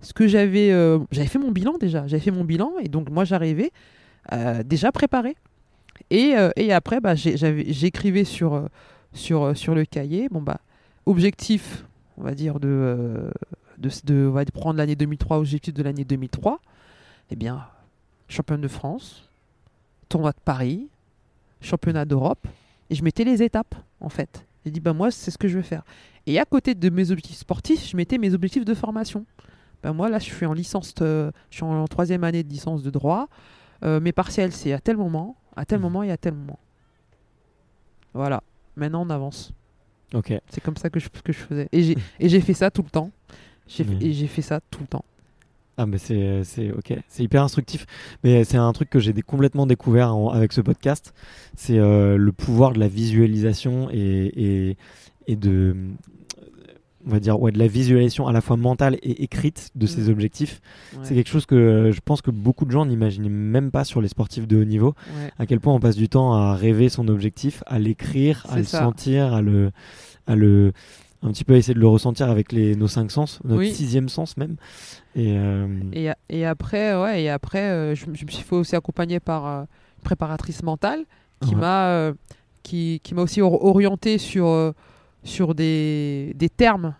ce que j'avais euh, j'avais fait mon bilan déjà. J'avais fait mon bilan et donc moi j'arrivais euh, déjà préparé. Et, euh, après bah, j'écrivais sur le cahier. Bah objectif on va dire de de, prendre l'année 2003 objectif de l'année 2003 eh bien championne de France tournoi de Paris championnat d'Europe et je mettais les étapes en fait. J'ai dit bah moi c'est ce que je veux faire. Et à côté de mes objectifs sportifs je mettais mes objectifs de formation. Ben moi là je suis en licence euh, je suis en troisième année de licence de droit. Euh, mes partiels c'est à tel moment à tel Mhm. moment et à tel moment. Voilà. Maintenant on avance. Ok. c'est comme ça que je, que je faisais. Et j'ai fait ça tout le temps. J'ai j'ai fait ça tout le temps Ah mais c'est c'est ok, c'est hyper instructif. Mais c'est un truc que j'ai complètement découvert en- avec ce podcast. C'est euh, le pouvoir de la visualisation et et, et de on va dire, ouais, de la visualisation à la fois mentale et écrite de ses Mm. objectifs. Ouais. C'est quelque chose que je pense que beaucoup de gens n'imaginent même pas sur les sportifs de haut niveau. Ouais. À quel point on passe du temps à rêver son objectif, à l'écrire, à le ça. sentir, à le, à le, un petit peu essayer de le ressentir avec les, nos cinq sens, notre Oui. sixième sens même. Et, euh, Et, et après, ouais, et après euh, je, me- je me suis fait aussi accompagner par euh, une préparatrice mentale qui Ouais. m'a qui, qui m'a aussi or- orienté sur, sur des, des termes,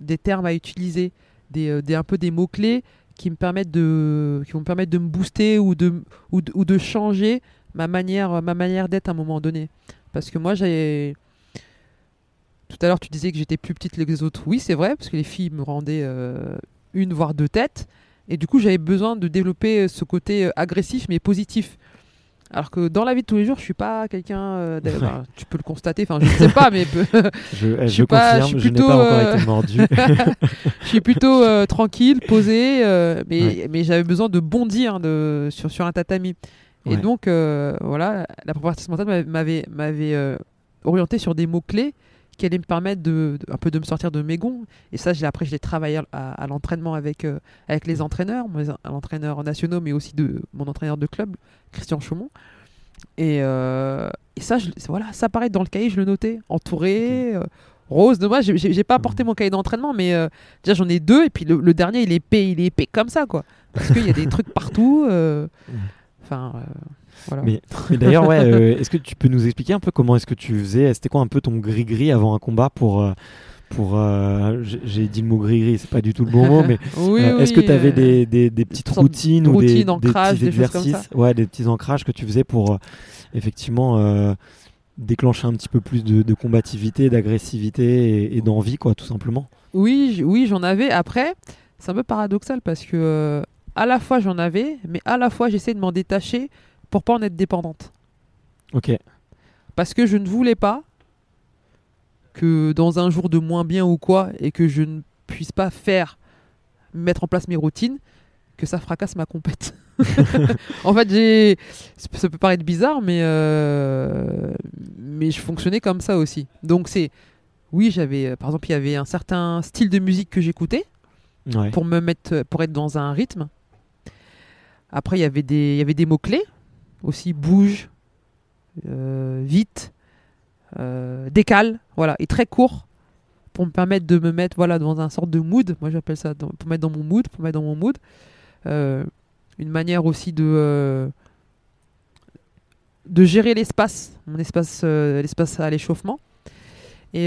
des termes à utiliser, des, des, un peu des mots-clés qui me permettent de qui vont me permettre de me booster ou de, ou de, ou de changer ma manière, ma manière d'être à un moment donné. Parce que moi, j'ai. Tout à l'heure, tu disais que j'étais plus petite que les autres. Oui, c'est vrai, parce que les filles me rendaient euh, une, voire deux têtes. Et du coup, j'avais besoin de développer ce côté euh, agressif, mais positif. Alors que dans la vie de tous les jours, je suis pas quelqu'un. euh, tu peux le constater, enfin, je ne sais pas, mais je, eh, je je suis pas- confirme, je suis je n'ai pas plutôt, encore euh, été mordu. je suis plutôt euh, tranquille, posé, euh, mais, Ouais. mais j'avais besoin de bondir de, sur, sur un tatami. Et Ouais. donc, euh, voilà, la préparatrice mentale m'avait- euh, orienté sur des mots-clés qui allaient me permettre de, de- un peu de me sortir de mes gonds. Et ça, j'ai- après, je l'ai travaillé à, à l'entraînement avec, euh, avec les entraîneurs, entraîneurs nationaux, mais aussi de mon entraîneur de club, Christian Chaumont. Et, euh, et ça, je- voilà, ça paraît dans le cahier, je le notais, entouré. euh, Rose, dommage, j'ai- j'ai pas apporté mon cahier d'entraînement, mais euh, déjà j'en ai deux, et puis le, le dernier il est épais, il est épais comme ça, quoi. Parce qu'il y a des trucs partout. Ouais. Enfin, euh, voilà. Mais, mais d'ailleurs, ouais, euh, est-ce que tu peux nous expliquer un peu comment est-ce que tu faisais C'était quoi un peu ton gris-gris avant un combat pour. euh, pour euh, j'ai- dit le mot gris-gris, c'est pas du tout le bon mot, mais Oui, euh, est-ce que tu avais euh, des, des, des petites de routines ou des, routines, des petits comme exercices? Ouais, des petits ancrages que tu faisais pour effectivement déclencher un petit peu plus de, de combativité, d'agressivité et, et d'envie, quoi, tout simplement? Oui, oui, j'en avais. Après, c'est un peu paradoxal parce que à la fois j'en avais, mais à la fois j'essaie de m'en détacher pour pas en être dépendante. Ok, Parce que je ne voulais pas que dans un jour de moins bien ou quoi, et que je ne puisse pas faire, mettre en place mes routines, que ça fracasse ma compète. en fait, j'ai. Ça peut paraître bizarre, mais. euh, Mais je fonctionnais comme ça aussi. Donc, c'est. Oui, j'avais. Par exemple, il y avait un certain style de musique que j'écoutais ouais. pour me mettre pour être dans un rythme. Après il y avait des il y avait des mots clés aussi bouge euh, vite euh, décale voilà et très court pour me permettre de me mettre voilà dans un sorte de mood. Moi j'appelle ça pour mettre dans mon mood pour mettre dans mon mood. Euh, une manière aussi de de gérer l'espace mon espace l'espace à l'échauffement. Et,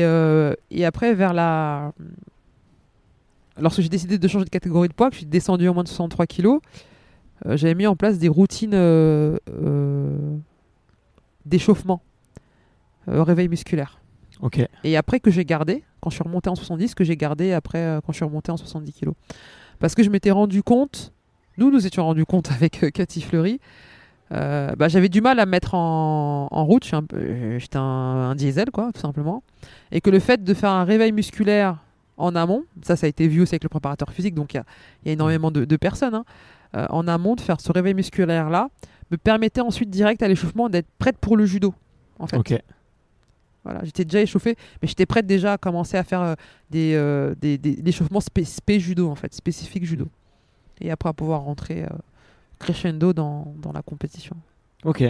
et après vers la lorsque j'ai décidé de changer de catégorie de poids, que je suis descendu en moins de 63 kilos, j'avais mis en place des routines euh, euh, d'échauffement, euh, réveil musculaire. Ok, Et après que j'ai gardé, quand je suis remonté en 70, que j'ai gardé après euh, quand je suis remonté en 70 kilos. Parce que je m'étais rendu compte, nous nous étions rendu compte avec euh, Cathy Fleury, euh, bah, j'avais du mal à me mettre en, en route, euh, j'étais un, un diesel quoi, tout simplement. Et que le fait de faire un réveil musculaire en amont, ça ça a été vu aussi avec le préparateur physique, donc il y a, il y a énormément de, de personnes, hein, euh, en amont de faire ce réveil musculaire là, me permettait ensuite direct à l'échauffement d'être prête pour le judo. En fait. ok, Voilà, j'étais déjà échauffée, mais j'étais prête déjà à commencer à faire euh, des, euh, des, des- l'échauffement spé, spé judo en fait, spécifique judo. Et après à pouvoir rentrer euh, crescendo dans, dans la compétition. ok,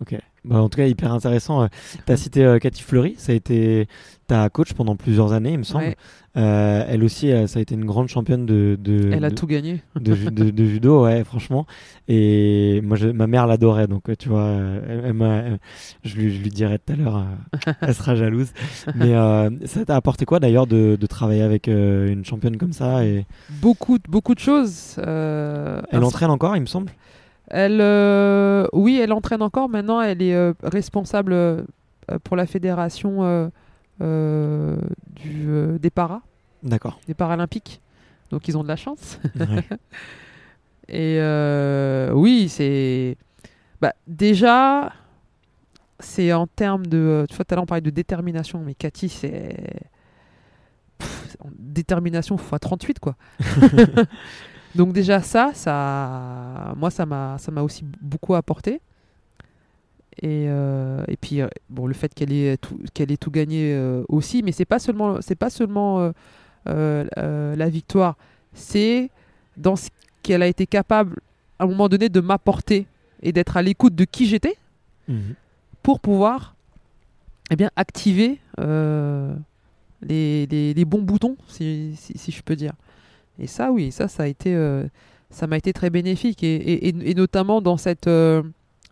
ok. Bah, en tout cas, hyper intéressant. Tu as cité euh, Cathy Fleury, ça a été ta coach pendant plusieurs années, il me semble. Ouais, Euh, elle aussi, euh, ça a été une grande championne de, de, elle a de- tout gagné. de, ju- de- de judo, ouais, franchement. Et moi, je- ma mère l'adorait, donc euh, tu vois, euh, elle, elle m'a- elle- je, lui, je lui dirai tout à l'heure, euh, elle sera jalouse. Mais euh, ça t'a apporté quoi d'ailleurs de, travailler avec euh, une championne comme ça et Beaucoup, de- beaucoup de choses. euh, Elle entraîne encore, il me semble? Elle, euh, oui, elle entraîne encore. Maintenant, elle est euh, responsable euh, pour la fédération du, des paras, D'accord. des paralympiques. Donc, ils ont de la chance. Ouais. Et oui, c'est. Bah, déjà, c'est en termes de. Tu vois, tout à l'heure, on parlait de détermination, mais Cathy, c'est. Détermination x 38, quoi. Donc, déjà, ça, ça. Moi, ça m'a ça m'a aussi beaucoup apporté. Et, euh, et puis, euh, bon, le fait qu'elle ait tout, qu'elle ait tout gagné euh, aussi, mais c'est pas seulement, c'est pas seulement euh, la victoire, c'est dans ce qu'elle a été capable, à un moment donné, de m'apporter et d'être à l'écoute de qui j'étais Mhm. pour pouvoir eh bien, activer les, les- les bons boutons, si, si- si je peux dire. Et ça, oui, ça, ça a été, euh, ça m'a été très bénéfique et, et- et- et notamment dans cette, euh,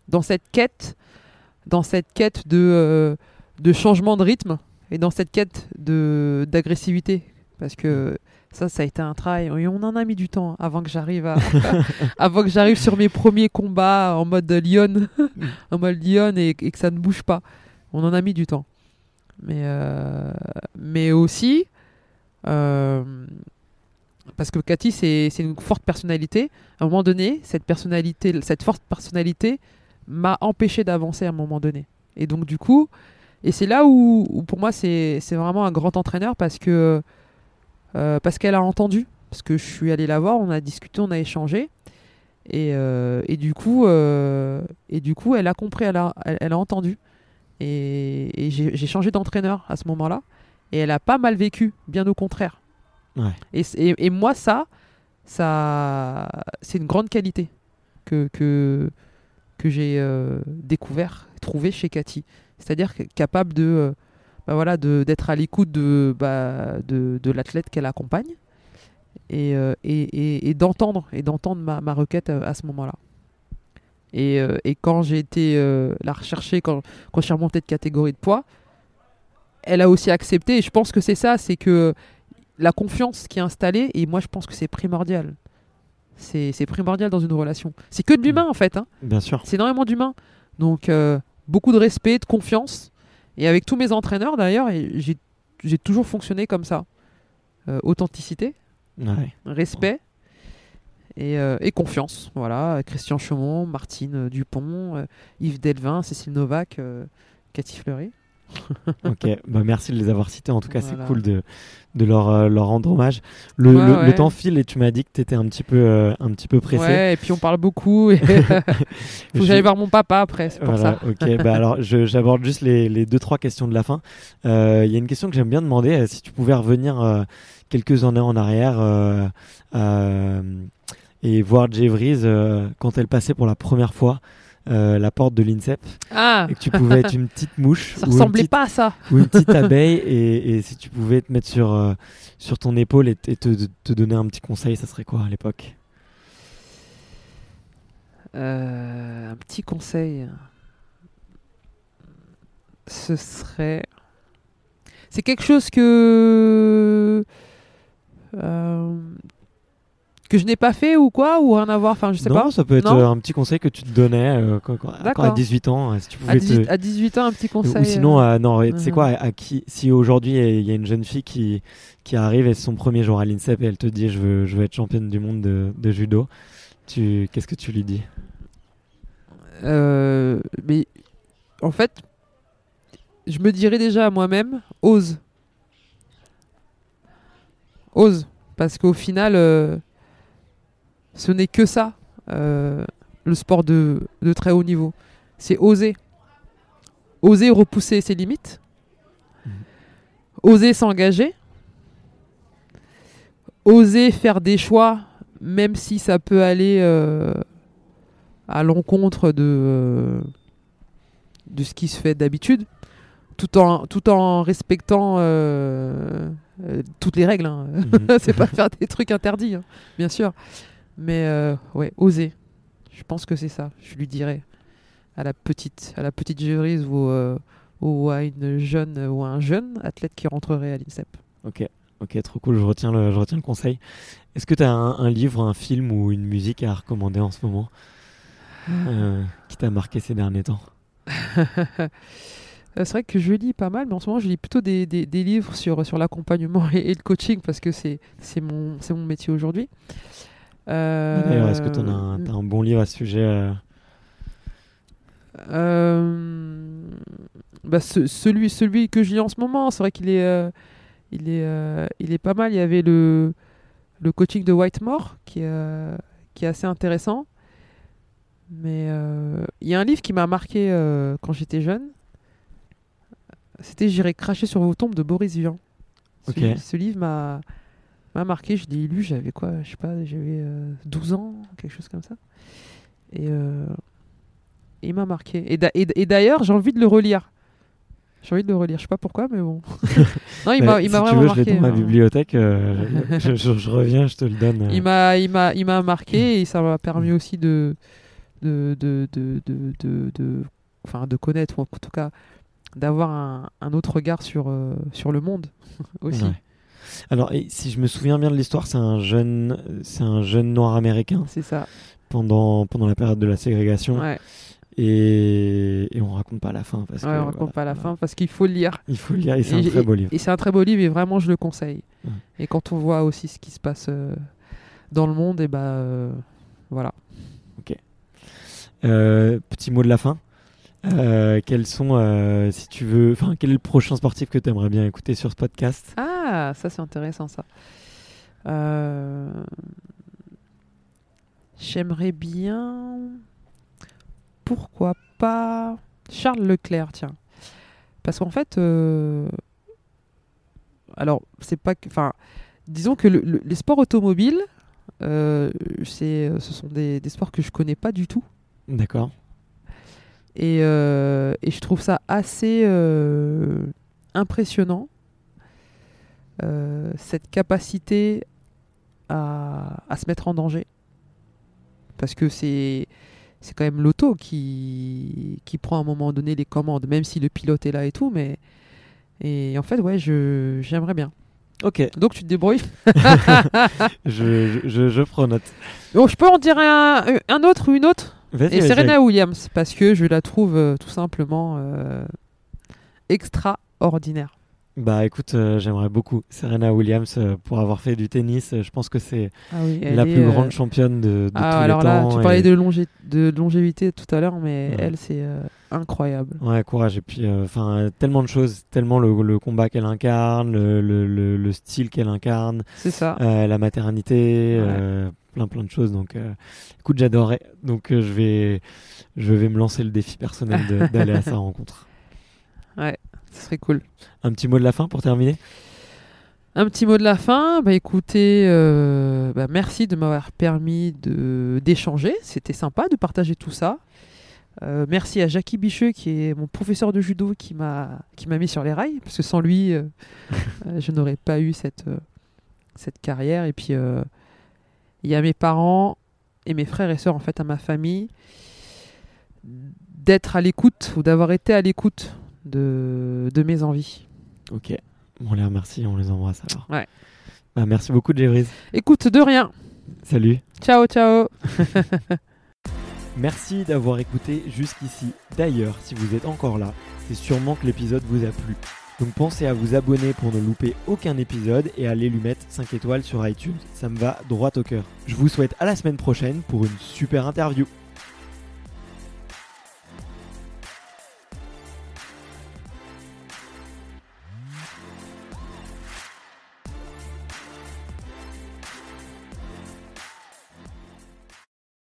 dans cette quête, dans cette quête de, euh, de changement de rythme et dans cette quête de d'agressivité, parce que ça, ça a été un travail et on en a mis du temps avant que j'arrive à, avant que j'arrive sur mes premiers combats en mode Lyon, en mode Lyon et, et que ça ne bouge pas. On en a mis du temps. Mais, mais aussi, euh, parce que Cathy, c'est une forte personnalité. À un moment donné, cette personnalité, cette forte personnalité m'a empêché d'avancer à un moment donné. Et donc, du coup, et c'est là où, pour moi, c'est vraiment un grand entraîneur parce que euh, parce qu'elle a entendu. Parce que je suis allé la voir, on a discuté, on a échangé. Et, euh, du coup, euh, et du coup, elle a compris, elle a, entendu. Et, et j'ai changé d'entraîneur à ce moment-là. Et elle a pas mal vécu, bien au contraire. Et, et, moi, ça, ça c'est une grande qualité que, que, que j'ai euh, découvert, trouvé chez Cathy. C'est-à-dire capable de, euh, bah d'être à l'écoute de, bah, de, de l'athlète qu'elle accompagne et, euh, et, d'entendre et d'entendre ma, ma requête à, à ce moment-là. Et, euh, quand j'ai été euh, la rechercher, quand, quand je suis remonté de catégorie de poids, elle a aussi accepté. Et je pense que c'est ça, c'est que la confiance qui est installée, et moi je pense que c'est primordial. C'est primordial dans une relation. C'est que de l'humain en fait. hein. Bien sûr. C'est énormément d'humain. Donc euh, beaucoup de respect, de confiance. Et avec tous mes entraîneurs d'ailleurs, j'ai toujours fonctionné comme ça. Euh, authenticité, Ouais. respect et, euh, et confiance. Voilà, Christian Chaumont, Martine Dupont, Yves Delvin, Cécile Novak, Cathy Fleury. Ok, bah merci de les avoir cités. En tout cas, c'est cool de, de leur, euh, leur rendre hommage. Le, Ouais, le- le ouais. temps file et tu m'as dit que tu étais un petit peu, euh, un petit peu pressé. Ouais, et puis on parle beaucoup. Et Faut Je- que j'aille voir mon papa après, c'est pour Voilà, ça. ok. bah alors, j'aborde juste les, les deux trois questions de la fin. Euh, Il y a une question que j'aime bien demander. euh, si tu pouvais revenir euh, quelques années en arrière euh, euh, et voir Jevries euh, quand elle passait pour la première fois euh, la porte de l'INSEP Ah, et que tu pouvais être une petite mouche ça ou, ressemblait petite, pas à ça. ou une petite abeille et, et si tu pouvais te mettre sur, euh, sur ton épaule et te, te donner un petit conseil, ça serait quoi à l'époque? Euh, un petit conseil. Ce serait. C'est quelque chose que. Euh, que je n'ai pas fait ou quoi Ou rien à voir Enfin, je sais Non, pas. ça peut être Non euh, un petit conseil que tu te donnais euh, quand, quand- quand à D'accord. 18 ans, euh, si tu pouvais À te- 18, à 18 ans, un petit conseil. Ou sinon, euh, euh, non, tu sais mhm. quoi, à, à qui, si aujourd'hui il y a une jeune fille qui, qui arrive et son premier jour à l'INSEP et elle te dit je veux, je veux être championne du monde de, de judo, tu, qu'est-ce que tu lui dis? Euh, mais en fait, je me dirais déjà à moi-même, ose. Ose. Parce qu'au final, euh, ce n'est que ça, euh, le sport de, de très haut niveau. C'est oser. Oser repousser ses limites. Mhm. Oser s'engager. Oser faire des choix, même si ça peut aller euh, à l'encontre de, euh, de ce qui se fait d'habitude, tout en, tout en respectant toutes les règles. hein. Mhm. c'est pas faire des trucs interdits, hein, bien sûr. Mais euh, ouais, oser. Je pense que c'est ça. Je lui dirais à la petite, à la petite jurise ou, euh, ou à une jeune ou à un jeune athlète qui rentrerait à l'INSEP. Ok, ok, trop cool, je retiens le, je retiens le conseil. Est-ce que tu as un, un livre, un film ou une musique à recommander en ce moment euh, qui t'a marqué ces derniers temps? Euh, c'est vrai que je lis pas mal, mais en ce moment, je lis plutôt des, des- des livres sur, sur l'accompagnement et, et le coaching parce que c'est mon, c'est mon métier aujourd'hui. Euh, D'ailleurs, est-ce que tu as un, bon livre à ce sujet euh, euh, bah, ce- celui, celui que je lis en ce moment, c'est vrai qu'il est, il est, il est pas mal. Il y avait le, le coaching de Whitemore qui, est, qui est assez intéressant. Mais euh, il y a un livre qui m'a marqué euh, quand j'étais jeune. C'était J'irai cracher sur vos tombes de Boris Vian. Ce, Ok. li- ce livre m'a m'a marqué. Je l'ai lu, j'avais quoi Je sais pas, j'avais euh, 12 ans, quelque chose comme ça. Et euh, il m'a marqué. Et d'ailleurs, j'ai envie de le relire. J'ai envie de le relire. Je sais pas pourquoi, mais bon. non, il m'a si m'a tu vraiment veux, je l'ai dans ma hein. bibliothèque. euh, je, je- je reviens, je te le donne. euh. Il m'a, il m'a, il m'a marqué et ça m'a permis aussi de, de, de, de, de, enfin, de connaître, ou en tout cas, d'avoir un, un autre regard sur, euh, sur le monde aussi. Ouais. Alors, et si je me souviens bien de l'histoire, c'est un jeune, c'est un jeune noir américain C'est ça. pendant pendant la période de la ségrégation, Ouais. et, et on raconte pas la fin parce Ouais, que on raconte voilà, pas la voilà. fin parce qu'il faut le lire. Il faut le lire, et c'est un très beau livre. Et c'est un très beau livre et vraiment je le conseille. Ouais. Et quand on voit aussi ce qui se passe euh, dans le monde, et bah euh, voilà. Euh, petit mot de la fin. Euh, quels sont, euh, si tu veux, enfin, quel est le prochain sportif que tu aimerais bien écouter sur ce podcast? Ah, ça c'est intéressant ça. Euh, J'aimerais bien. Pourquoi pas Charles Leclerc, tiens. Parce qu'en fait, alors c'est pas que, enfin, disons que le- le- les sports automobiles, c'est, ce sont des, des sports que je connais pas du tout. D'accord. Et, euh, et je trouve ça assez euh, impressionnant, euh, cette capacité à, à se mettre en danger. Parce que c'est, c'est quand même l'auto qui, qui prend à un moment donné les commandes, même si le pilote est là et tout. Mais, et en fait, ouais, je, j'aimerais bien. Ok. Donc tu te débrouilles. je, je, je, je prends note. Bon, je peux en dire un, un autre ou une autre? Et Serena Williams, parce que je la trouve euh, tout simplement euh, extraordinaire. Bah écoute, euh, j'aimerais beaucoup Serena Williams euh, pour avoir fait du tennis. euh, je pense que c'est Ah oui, la plus grande championne de, de Ah, tous alors les là, temps. tu parlais et- de, longé- de longévité tout à l'heure, mais Ouais. elle, c'est incroyable. Ouais, courage. Et puis, enfin, tellement de choses, tellement le, le combat qu'elle incarne, le, le, le- le style qu'elle incarne, C'est ça. la maternité, Ouais. plein plein de choses. Donc, écoute, j'adorais. Donc, je vais, je vais me lancer le défi personnel d'aller à sa rencontre. Ce serait cool. Un petit mot de la fin pour terminer? Un petit mot de la fin. Bah écoutez, euh, bah, merci de m'avoir permis d'échanger. C'était sympa de partager tout ça. Euh, merci à Jackie Bicheux qui est mon professeur de judo qui m'a mis sur les rails parce que sans lui euh, je n'aurais pas eu cette cette carrière et puis il y a mes parents et mes frères et sœurs en fait à ma famille d'être à l'écoute ou d'avoir été à l'écoute de, de mes envies. Ok. On les remercie, on les embrasse alors. Ouais. Bah, merci beaucoup, Jevries. Écoute de rien. Salut. Ciao ciao. Merci d'avoir écouté jusqu'ici. D'ailleurs, si vous êtes encore là, c'est sûrement que l'épisode vous a plu. Donc pensez à vous abonner pour ne louper aucun épisode et à aller lui mettre 5 étoiles sur iTunes. Ça me va droit au cœur. Je vous souhaite à la semaine prochaine pour une super interview.